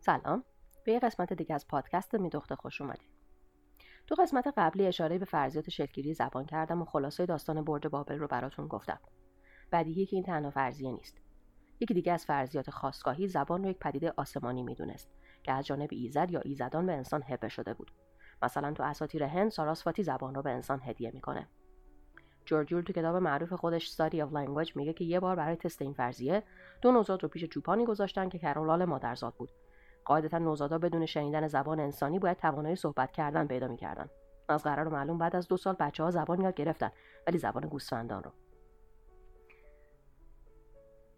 سلام. به یه قسمت دیگه از پادکست میدخته خوش اومدید تو قسمت قبلی اشاره به فرضیات شکلگیری زبان کردم و خلاصه داستان برج بابل رو براتون گفتم. بدیهی که این تنها فرضیه نیست. یکی دیگه از فرضیات خاصگاهی زبان رو یک پدیده آسمانی می‌دونست که از جانب ایزد یا ایزدان به انسان هبه شده بود. مثلا تو اساطیر هند ساراسفاتی زبان رو به انسان هدیه می‌کنه. جورجیول تو کتاب معروف خودش Study of Language میگه که یه بار برای تست این فرضیه دو نوزاد رو پیش چوپانی گذاشتن که کرولال مادرزاد بود. قاعدتا نوزادا بدون شنیدن زبان انسانی باید توانایی صحبت کردن پیدا می‌کردن. از قرار معلوم بعد از دو سال بچه ها زبان یاد گرفتن ولی زبان گوسفندان رو.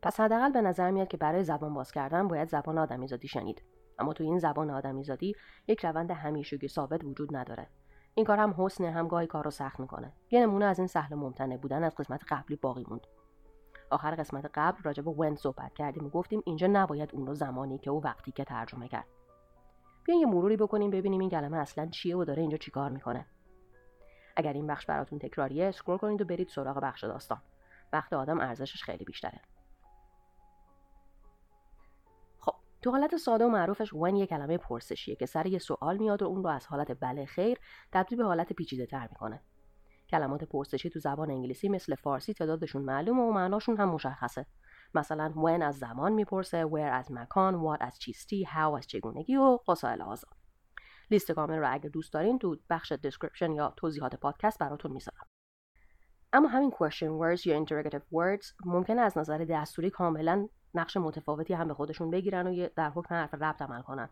پس حداقل به نظر میاد که برای زبان باز کردن باید زبان آدمیزادی شنید. اما تو این زبان آدمیزادی یک روند همیشگی ثابت وجود نداره. این کار هم حسنه هم گاهی کار رو سخت می‌کنه. یه نمونه از این سهل ممتنع بودن از قسمت قبلی باقی موند. آخر قسمت قبل راجع به ون صحبت کردیم و گفتیم اینجا نباید اون رو زمانی که او وقتی که ترجمه کرد. بیاین یه مروری بکنیم ببینیم این کلمه اصلا چیه و داره اینجا چیکار می‌کنه. اگر این بخش براتون تکراریه اسکرول کنید و برید سراغ بخش داستان. وقت آدم ارزشش خیلی بیشتره. خب تو حالت ساده و معروفش ون یه کلمه پرسشیه که سر یه سوال میاد و اون رو از حالت بله خیر تبدیل به حالت پیچیده تر می‌کنه. کلمات پرسشی تو زبان انگلیسی مثل فارسی تعدادشون معلومه و معناشون هم مشخصه. مثلا when از زمان می‌پرسه where از مکان what از چیستی how از چگونگی و قصائل آزا لیست کامل رو اگه دوست دارین تو بخش description یا توضیحات پادکست براتون می‌ذارم. اما همین question words یا interrogative words ممکنه از نظر دستوری کاملا نقش متفاوتی هم به خودشون بگیرن و در حکم حرف ربط عمل کنن.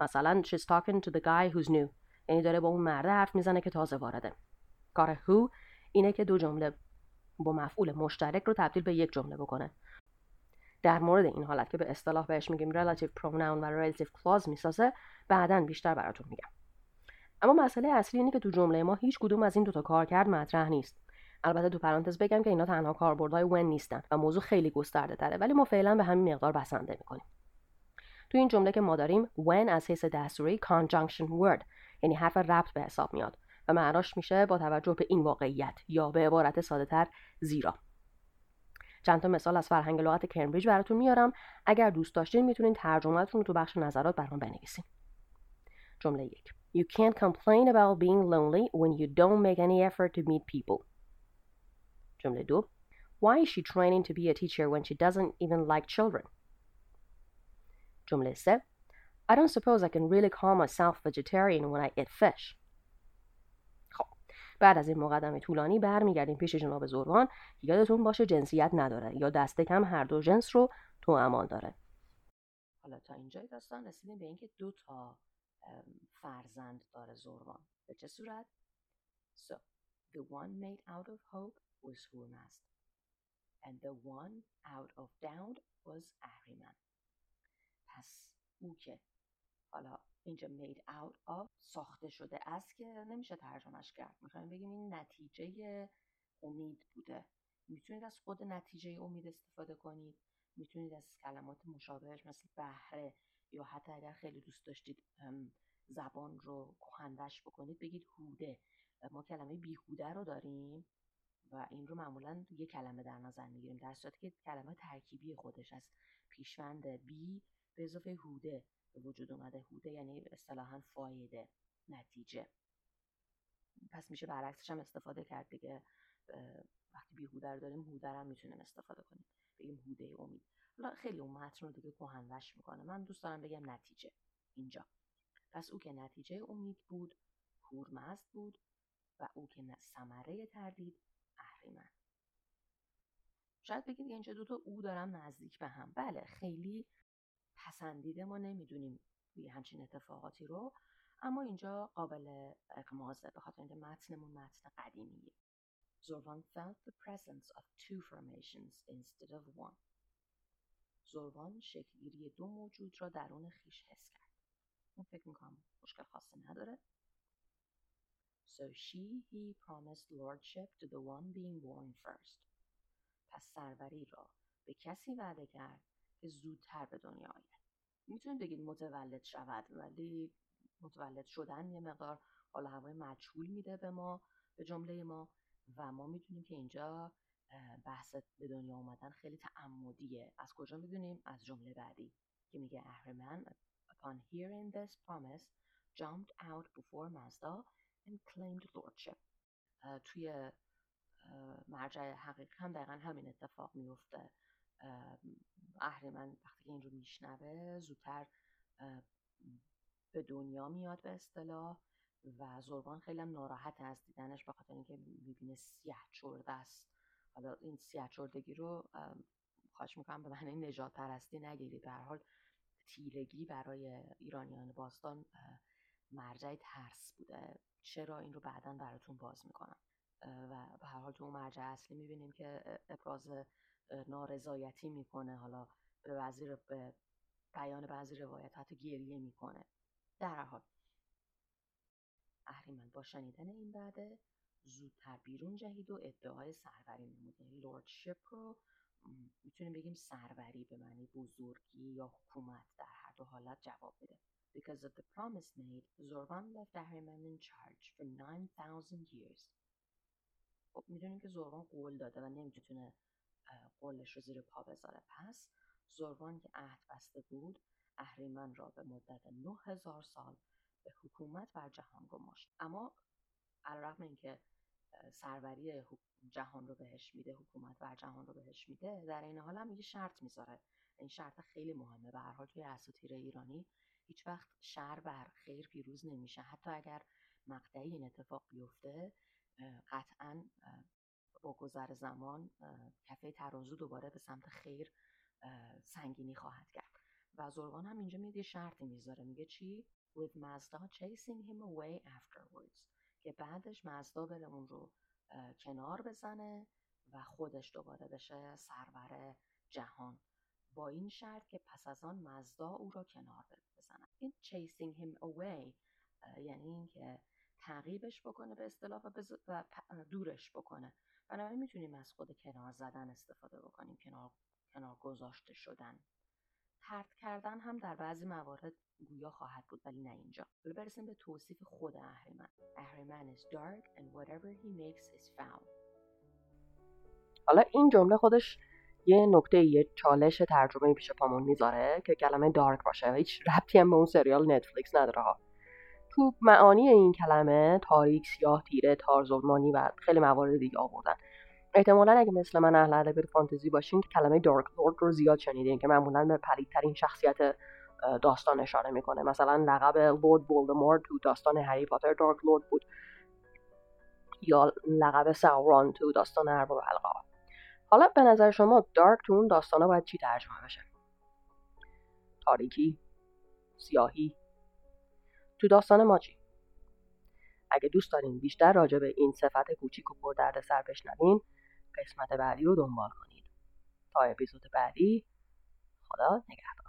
مثلا she's talking to the guy who's new. یعنی داره با اون مرده حرف می‌زنه که تازه وارده. کار who اینه که دو جمله با مفعول مشترک رو تبدیل به یک جمله بکنه. در مورد این حالت که به اصطلاح بهش میگیم relative pronoun و relative clause می‌سازه بعدا بیشتر براتون میگم. اما مسئله اصلی اینه که تو جمله ما هیچ کدوم از این دوتا کارکرد مطرح نیست. البته تو پرانتز بگم که اینا تنها کاربردهای ون نیستن و موضوع خیلی گسترده تره ولی ما فعلا به همین مقدار بسنده می‌کنیم. تو این جمله که ما داریم when از حیث دستوری conjunction word یعنی حرف ربط به حساب میاد. معناش میشه با توجه به این واقعیت یا به عبارت ساده تر زیرا چند تا مثال از فرهنگ لغت کمبریج براتون میارم اگر دوست داشتین می‌تونین ترجمهتون رو تو بخش نظرات برام بنویسین جمله یک You can't complain about being lonely when you don't make any effort to meet people. جمله دو Why is she training to be a teacher when she doesn't even like children? جمله سه I don't suppose I can really call myself vegetarian when I eat fish. بعد از این مقدمه طولانی برمیگردیم پیش جناب زروان. یادتون باشه جنسیت نداره یا دست کم هر دو جنس رو تو امان داره. حالا تا اینجای داستان رسیدیم به اینکه دو تا فرزند داره زروان. به چه صورت؟ So the one made out of hope was Hurmazd and the one out of doubt was Ahriman. پس او که حالا اینجا made out of ساخته شده است که نمیشه ترجمهش کرد. می‌خوایم بگیم این نتیجه امید بوده. می‌تونید از خود نتیجه امید استفاده کنید. می‌تونید از کلمات مشابهش مثل بهره یا حتی اگر خیلی دوست داشتید زبان رو کهندش بکنید بگید هوده. ما کلمه بیهوده رو داریم و این رو معمولا یه کلمه در نظر می‌گیریم در صورتی که کلمه ترکیبی خودش از پیشوند بی به اضافه هوده. به وجود اومده هوده یعنی اصطلاحا فایده نتیجه. پس میشه برعکسش هم استفاده کرد دیگه. وقتی بیهوده رو داریم هوده هم می‌تونیم استفاده کنیم. بگیم هوده امید. حالا خیلی اون متن رو دیگه کهنوش می‌کنه. من دوست دارم بگم نتیجه. اینجا. پس او که نتیجه امید بود هورمزد بود و او که ثمره تردید اهریمن. شاید بگید اینجا دو تا او دارم نزدیک به هم. بله خیلی پسندیده ما نمی‌دونیم همچین اتفاقاتی رو اما اینجا قابل اقمازه به خاطر اینکه متنمون متن قدیمیه. زروان felt the presence of two formations instead of one. زروان شکلگیری دو موجود را درون خیش حس کرد. اون فکر می‌کنم مشکل خاصی نداره. So she, he promised lordship to the one being born first. پس سروری را به کسی وعده کرد که زودتر به دنیا آید. می‌تونید بگید متولد شود ولی متولد شدن یه مقدار حالا هوای مجهول میده به ما به جمله ما و ما می‌تونیم که اینجا بحث به دنیا اومدن خیلی تعمدیه. از کجا می‌دونیم؟ از جمله بعدی که میگه اهرمن upon hearing this promise jumped out before Mazda and claimed lordship. توی مرجع حقیقی هم دقیقا همین اتفاق میفته اهریمن وقتی که این رو میشنوه زودتر به دنیا میاد به اصطلاح و زربان خیلی هم ناراحت از دیدنش به خاطر اینکه می‌بینه سیاه چرده است. حالا این سیاه چردگی رو خواهش می‌کنم به معنی نجات پرستی نگیرید. به هر حال تیلگی برای ایرانیان باستان مرجع ترس بوده. چرا این رو بعدا براتون باز می‌کنم؟ و به هر حال تو اون مرجع اصلی می‌بینیم که ابراز نارضایتی می‌کنه حالا به وزیر به بیان بعضی روایت حتی گریه می‌کنه. در حال. اهریمن با شنیدن این بعده زودتر بیرون جهید و ادعای سروری نمود. یعنی لوردشپ رو می‌تونیم بگیم سروری به معنی بزرگی یا حکومت در هر دو حالت جواب بده Because of the promise made, Zorvan left Ahriman in charge for 9000 years. خب می‌دونیم که زربان قول داده و نمی‌تونه قولش رو زیر پا بذاره. پس زربان که عهد بسته بود. اهریمن را به مدت 9000 سال به حکومت بر جهان گماشت. اما علیرغم اینکه سروری جهان رو بهش میده حکومت بر جهان رو بهش میده در این حال هم یه شرط می‌ذاره. این شرط خیلی مهمه. به هر حال توی اساطیر ایرانی هیچ وقت شر بر خیر پیروز نمیشه. حتی اگر مقطعی این اتفاق بیفته قطعا با گذر زمان کفه ترازو دوباره به سمت خیر سنگینی خواهد کرد. و زربان هم اینجا میاد یه شرطی می‌ذاره میگه چی؟ With Mazda chasing him away afterwards. که بعدش مزدا بره اون رو کنار بزنه و خودش دوباره بشه سرور جهان. با این شرط که پس از آن مزدا او را کنار بزنه. این chasing him away یعنی اینکه تعقیبش بکنه به اصطلاح و, دورش بکنه. بنابراین می‌تونیم از خود کنار زدن استفاده بکنیم کنار, کنار گذاشته شدن. ترد کردن هم در بعضی موارد گویا خواهد بود ولی نه اینجا. حالا برسیم به توصیف خود اهریمن. اهریمن is dark and whatever he makes is foul. حالا این جمله خودش یه نکته یه چالش ترجمه پیش پامون می‌ذاره که کلمه دارک باشه. و هیچ ربطی هم به اون سریال نتفلیکس نداره تو معانی این کلمه تاریک سیاه تیره تار و خیلی موارد دیگه آوردن. احتمالا اگه مثل من اهل ادبیات فانتزی باشین کلمه دارک لورد رو زیاد شنیدین که معمولا به پلیدترین شخصیت داستان اشاره می‌کنه. مثلا لقب لورد ولدمورت تو داستان هری پاتر دارک لورد بود یا لقب ساوران تو داستان ارباب القاب. حالا به نظر شما دارک تو اون داستانا باید چی ترجمه بشه؟ تاریکی سیاهی؟ تو داستان ما چی اگه دوست دارین بیشتر راجع به این صفت کوچیک و پر درد سر بشنوین قسمت بعدی رو دنبال کنید. تا اپیزود بعدی خدا نگهدار.